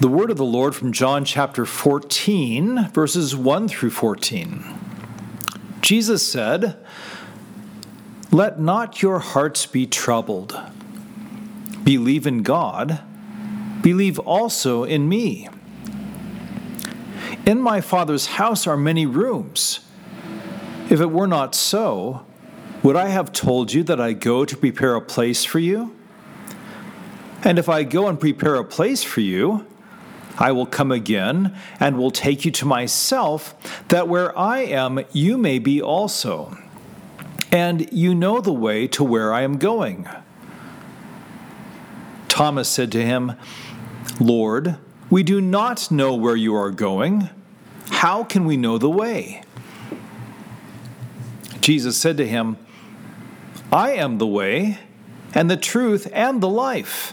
The word of the Lord from John chapter 14, verses 1 through 14. Jesus said, Let not your hearts be troubled. Believe in God, believe also in me. In my Father's house are many rooms. If it were not so, would I have told you that I go to prepare a place for you? And if I go and prepare a place for you, I will come again and will take you to myself, that where I am, you may be also. And you know the way to where I am going. Thomas said to him, Lord, we do not know where you are going. How can we know the way? Jesus said to him, I am the way, and the truth, and the life.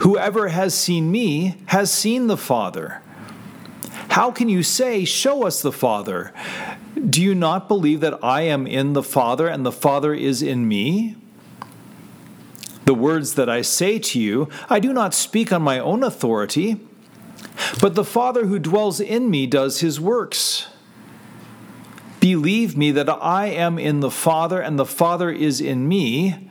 Whoever has seen me has seen the Father. How can you say, Show us the Father? Do you not believe that I am in the Father and the Father is in me? The words that I say to you, I do not speak on my own authority, but the Father who dwells in me does his works. Believe me that I am in the Father and the Father is in me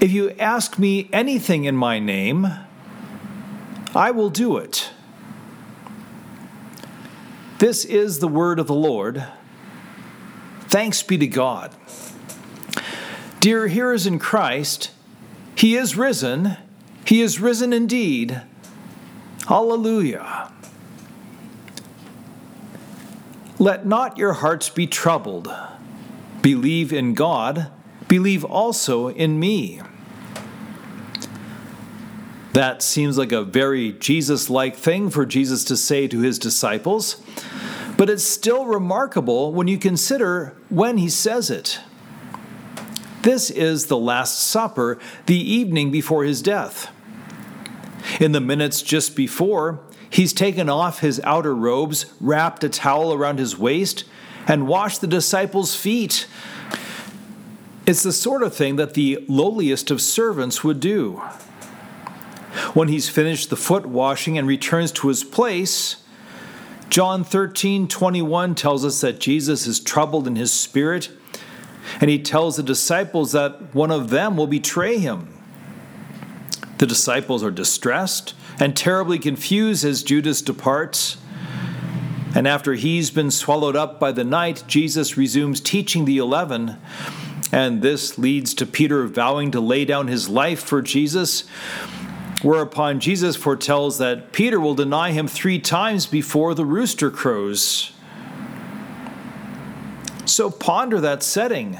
If you ask me anything in my name, I will do it. This is the word of the Lord. Thanks be to God. Dear hearers in Christ, He is risen. He is risen indeed. Hallelujah. Let not your hearts be troubled. Believe in God, believe also in me. That seems like a very Jesus like thing for Jesus to say to his disciples, but it's still remarkable when you consider when he says it. This is the Last Supper, the evening before his death. In the minutes just before, he's taken off his outer robes, wrapped a towel around his waist, and washed the disciples' feet. It's the sort of thing that the lowliest of servants would do. When he's finished the foot washing and returns to his place, John 13 21 tells us that Jesus is troubled in his spirit, and he tells the disciples that one of them will betray him. The disciples are distressed and terribly confused as Judas departs. And after he's been swallowed up by the night, Jesus resumes teaching the eleven. And this leads to Peter vowing to lay down his life for Jesus. Whereupon Jesus foretells that Peter will deny him three times before the rooster crows. So ponder that setting.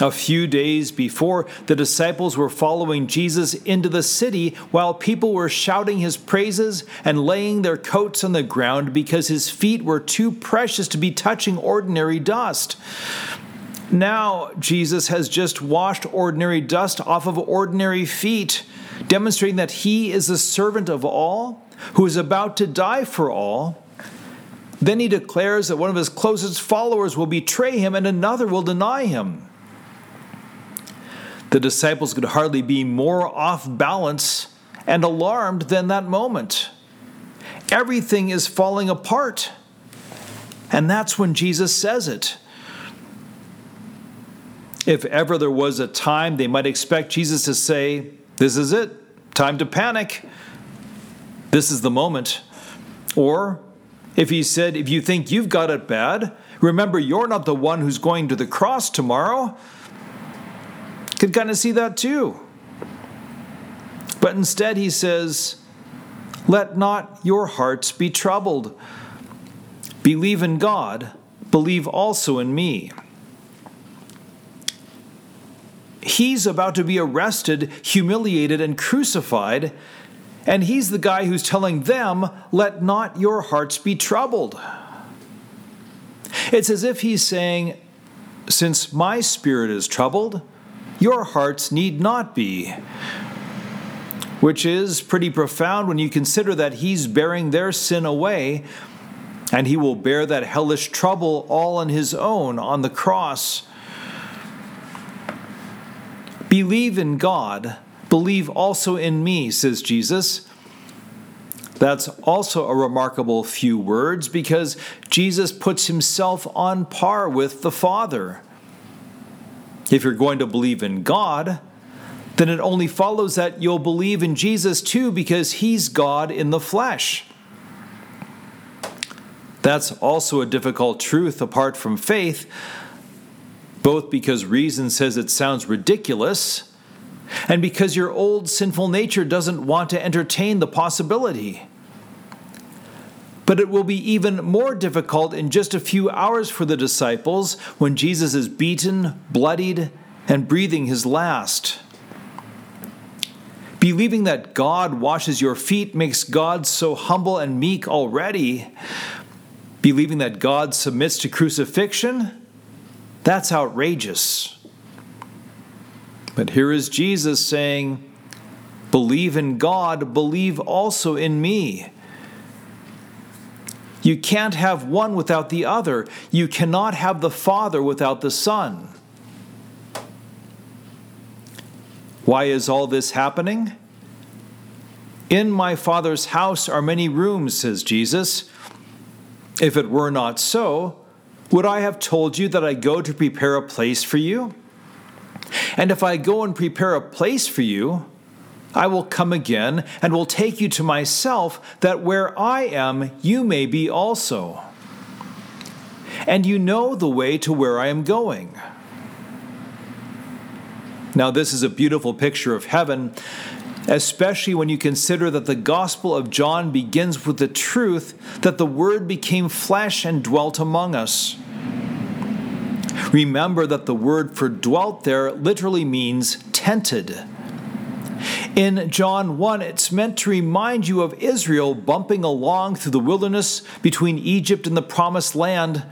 A few days before, the disciples were following Jesus into the city while people were shouting his praises and laying their coats on the ground because his feet were too precious to be touching ordinary dust. Now, Jesus has just washed ordinary dust off of ordinary feet demonstrating that he is the servant of all, who is about to die for all. Then he declares that one of his closest followers will betray him and another will deny him. The disciples could hardly be more off balance and alarmed than that moment. Everything is falling apart. And that's when Jesus says it. If ever there was a time they might expect Jesus to say, this is it. Time to panic. This is the moment. Or If he said, If you think you've got it bad, remember you're not the one who's going to the cross tomorrow, could kind of see that too. But instead, he says, Let not your hearts be troubled. Believe in God, believe also in me. He's about to be arrested, humiliated, and crucified, and he's the guy who's telling them, Let not your hearts be troubled. It's as if he's saying, Since my spirit is troubled, your hearts need not be which is pretty profound when you consider that he's bearing their sin away and he will bear that hellish trouble all on his own on the cross. Believe in God, believe also in me, says Jesus. That's also a remarkable few words because Jesus puts himself on par with the Father. If you're going to believe in God, then it only follows that you'll believe in Jesus too because he's God in the flesh. That's also a difficult truth apart from faith, both because reason says it sounds ridiculous and because your old sinful nature doesn't want to entertain the possibility. But it will be even more difficult in just a few hours for the disciples when Jesus is beaten, bloodied, and breathing his last. Believing that God washes your feet makes God so humble and meek already. Believing that God submits to crucifixion, that's outrageous. But here is Jesus saying, Believe in God, believe also in me. You can't have one without the other. You cannot have the Father without the Son. Why is all this happening? In my Father's house are many rooms, says Jesus. If it were not so, would I have told you that I go to prepare a place for you? And if I go and prepare a place for you, I will come again and will take you to myself, that where I am, you may be also. And you know the way to where I am going. Now, this is a beautiful picture of heaven, especially when you consider that the Gospel of John begins with the truth that the Word became flesh and dwelt among us. Remember that the word for dwelt there literally means tented. In John 1, it's meant to remind you of Israel bumping along through the wilderness between Egypt and the promised land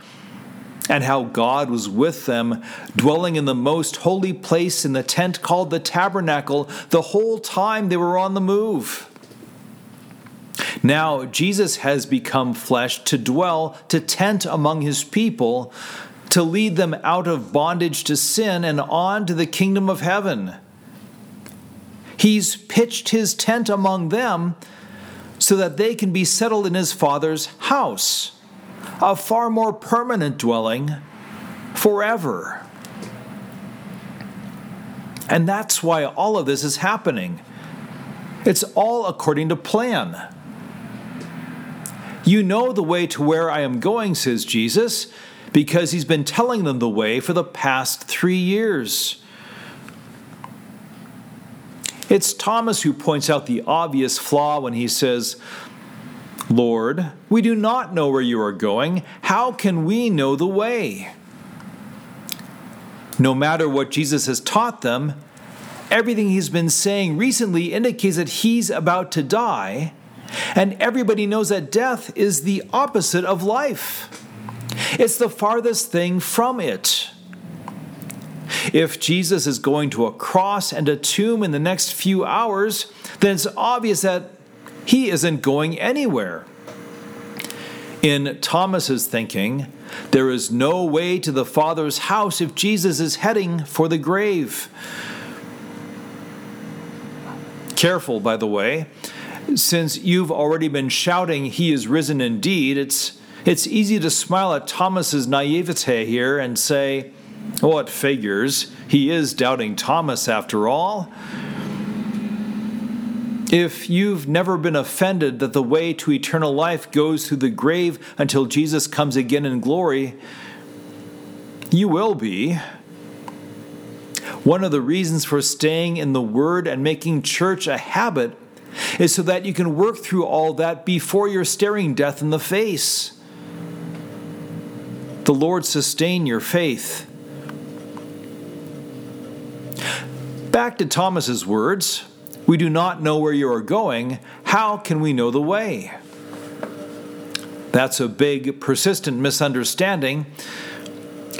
and how God was with them, dwelling in the most holy place in the tent called the tabernacle the whole time they were on the move. Now, Jesus has become flesh to dwell, to tent among his people, to lead them out of bondage to sin and on to the kingdom of heaven. He's pitched his tent among them so that they can be settled in his Father's house a far more permanent dwelling forever. And that's why all of this is happening. It's all according to plan. You know the way to where I am going, says Jesus, because he's been telling them the way for the past three years. It's Thomas who points out the obvious flaw when he says, Lord, we do not know where you are going. How can we know the way? No matter what Jesus has taught them, everything he's been saying recently indicates that he's about to die, and everybody knows that death is the opposite of life. It's the farthest thing from it. If Jesus is going to a cross and a tomb in the next few hours, then it's obvious that he isn't going anywhere. In Thomas's thinking, there is no way to the Father's house if Jesus is heading for the grave. Careful, by the way, since you've already been shouting, He is risen indeed, it's, it's easy to smile at Thomas's naivete here and say, Oh, it figures. He is doubting Thomas after all. If you've never been offended that the way to eternal life goes through the grave until Jesus comes again in glory, you will be. One of the reasons for staying in the Word and making church a habit is so that you can work through all that before you're staring death in the face. The Lord sustain your faith. Back to Thomas's words we do not know where you are going. How can we know the way? That's a big, persistent misunderstanding.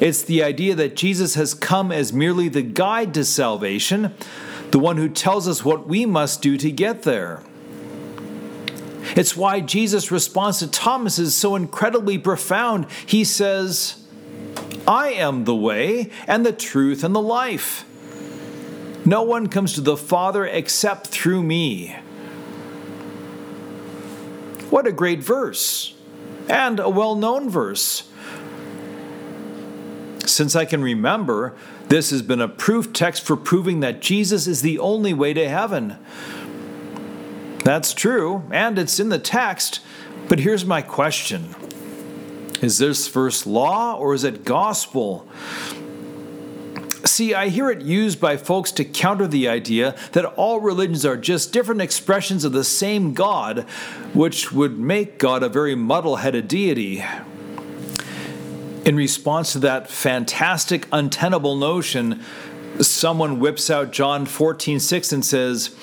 It's the idea that Jesus has come as merely the guide to salvation, the one who tells us what we must do to get there. It's why Jesus' response to Thomas is so incredibly profound. He says, I am the way and the truth and the life. No one comes to the Father except through me. What a great verse, and a well known verse. Since I can remember, this has been a proof text for proving that Jesus is the only way to heaven. That's true, and it's in the text, but here's my question Is this verse law or is it gospel? See, I hear it used by folks to counter the idea that all religions are just different expressions of the same God, which would make God a very muddle headed deity. In response to that fantastic, untenable notion, someone whips out John 14 6 and says,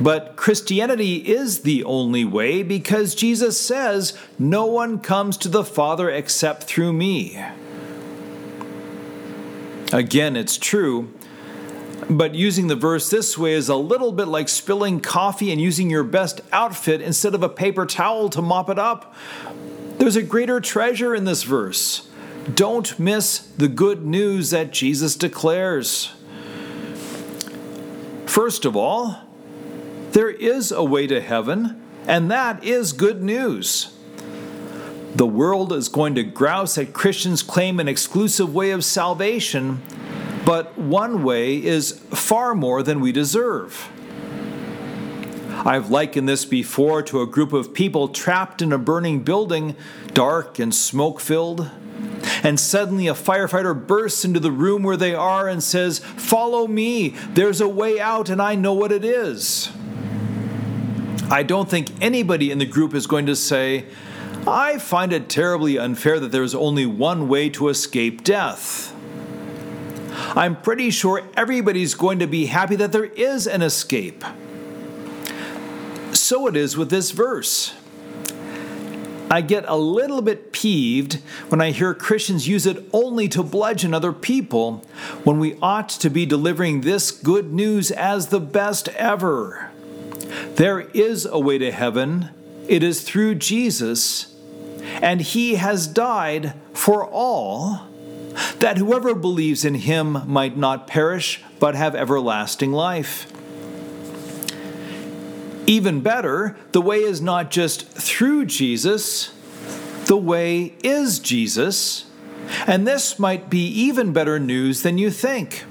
But Christianity is the only way because Jesus says, No one comes to the Father except through me. Again, it's true. But using the verse this way is a little bit like spilling coffee and using your best outfit instead of a paper towel to mop it up. There's a greater treasure in this verse. Don't miss the good news that Jesus declares. First of all, there is a way to heaven, and that is good news. The world is going to grouse that Christians claim an exclusive way of salvation, but one way is far more than we deserve. I've likened this before to a group of people trapped in a burning building, dark and smoke filled. And suddenly a firefighter bursts into the room where they are and says, Follow me, there's a way out, and I know what it is. I don't think anybody in the group is going to say, I find it terribly unfair that there's only one way to escape death. I'm pretty sure everybody's going to be happy that there is an escape. So it is with this verse. I get a little bit peeved when I hear Christians use it only to bludgeon other people when we ought to be delivering this good news as the best ever. There is a way to heaven, it is through Jesus and he has died for all, that whoever believes in him might not perish, but have everlasting life. Even better, the way is not just through Jesus, the way is Jesus. And this might be even better news than you think.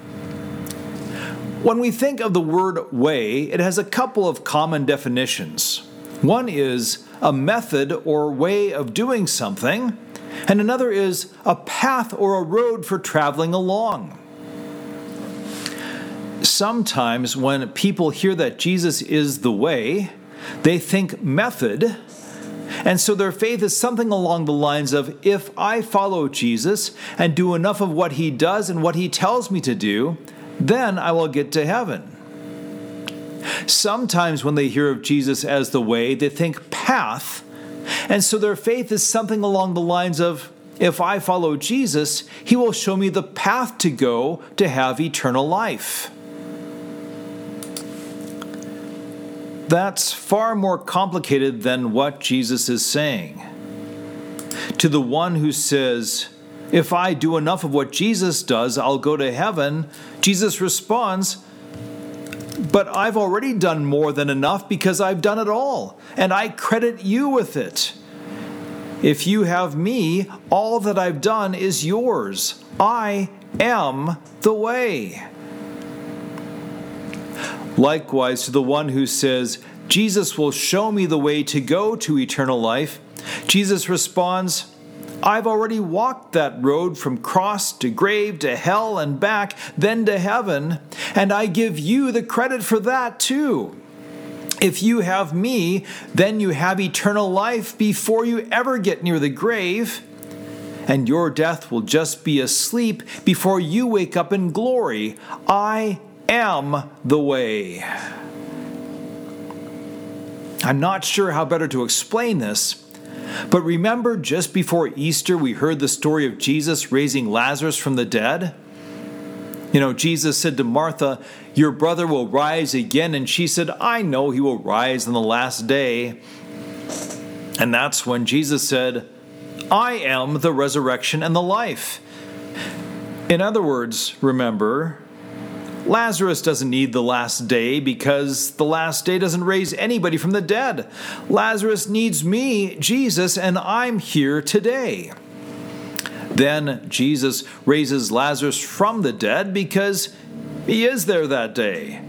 When we think of the word way, it has a couple of common definitions. One is a method or way of doing something, and another is a path or a road for traveling along. Sometimes when people hear that Jesus is the way, they think method, and so their faith is something along the lines of if I follow Jesus and do enough of what he does and what he tells me to do, then I will get to heaven. Sometimes when they hear of Jesus as the way, they think path. And so their faith is something along the lines of if I follow Jesus, he will show me the path to go to have eternal life. That's far more complicated than what Jesus is saying. To the one who says, If I do enough of what Jesus does, I'll go to heaven, Jesus responds, but I've already done more than enough because I've done it all, and I credit you with it. If you have me, all that I've done is yours. I am the way. Likewise, to the one who says, Jesus will show me the way to go to eternal life, Jesus responds, I've already walked that road from cross to grave to hell and back, then to heaven, and I give you the credit for that too. If you have me, then you have eternal life before you ever get near the grave, and your death will just be asleep before you wake up in glory. I am the way. I'm not sure how better to explain this, but remember just before Easter, we heard the story of Jesus raising Lazarus from the dead? You know, Jesus said to Martha, Your brother will rise again. And she said, I know he will rise on the last day. And that's when Jesus said, I am the resurrection and the life. In other words, remember, Lazarus doesn't need the last day because the last day doesn't raise anybody from the dead. Lazarus needs me, Jesus, and I'm here today. Then Jesus raises Lazarus from the dead because he is there that day.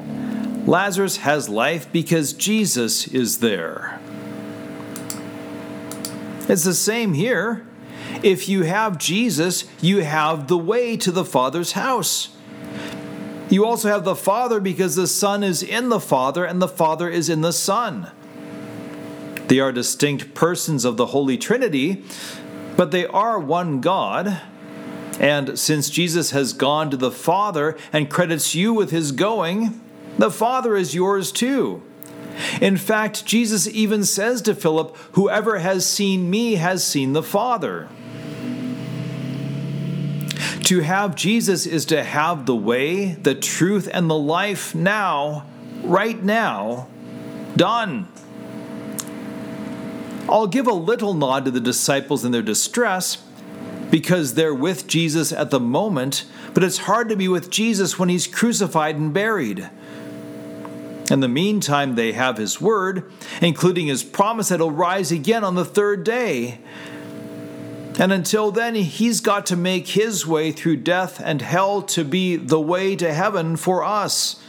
Lazarus has life because Jesus is there. It's the same here. If you have Jesus, you have the way to the Father's house. You also have the Father because the Son is in the Father and the Father is in the Son. They are distinct persons of the Holy Trinity, but they are one God. And since Jesus has gone to the Father and credits you with his going, the Father is yours too. In fact, Jesus even says to Philip, Whoever has seen me has seen the Father. To have Jesus is to have the way, the truth, and the life now, right now, done. I'll give a little nod to the disciples in their distress because they're with Jesus at the moment, but it's hard to be with Jesus when he's crucified and buried. In the meantime, they have his word, including his promise that he'll rise again on the third day. And until then, he's got to make his way through death and hell to be the way to heaven for us.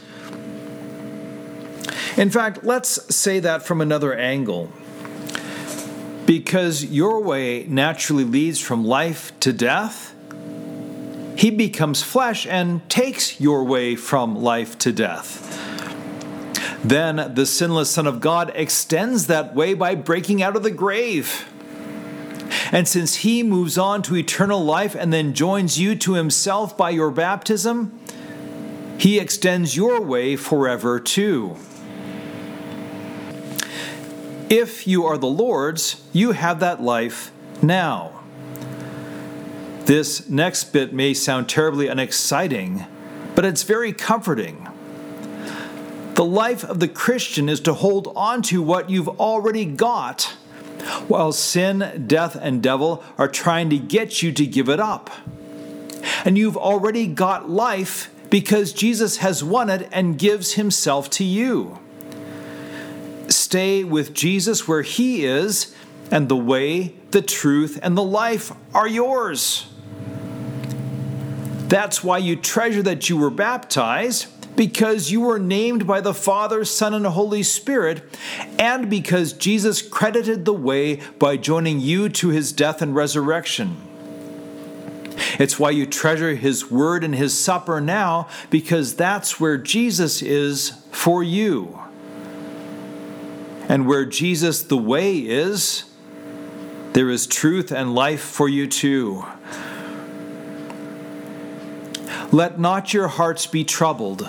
In fact, let's say that from another angle. Because your way naturally leads from life to death, he becomes flesh and takes your way from life to death. Then the sinless Son of God extends that way by breaking out of the grave. And since he moves on to eternal life and then joins you to himself by your baptism, he extends your way forever too. If you are the Lord's, you have that life now. This next bit may sound terribly unexciting, but it's very comforting. The life of the Christian is to hold on to what you've already got while sin, death, and devil are trying to get you to give it up. And you've already got life because Jesus has won it and gives himself to you. Stay with Jesus where he is, and the way, the truth, and the life are yours. That's why you treasure that you were baptized because you were named by the Father, Son, and Holy Spirit, and because Jesus credited the way by joining you to his death and resurrection. It's why you treasure his word and his supper now, because that's where Jesus is for you. And where Jesus, the way, is, there is truth and life for you too. Let not your hearts be troubled.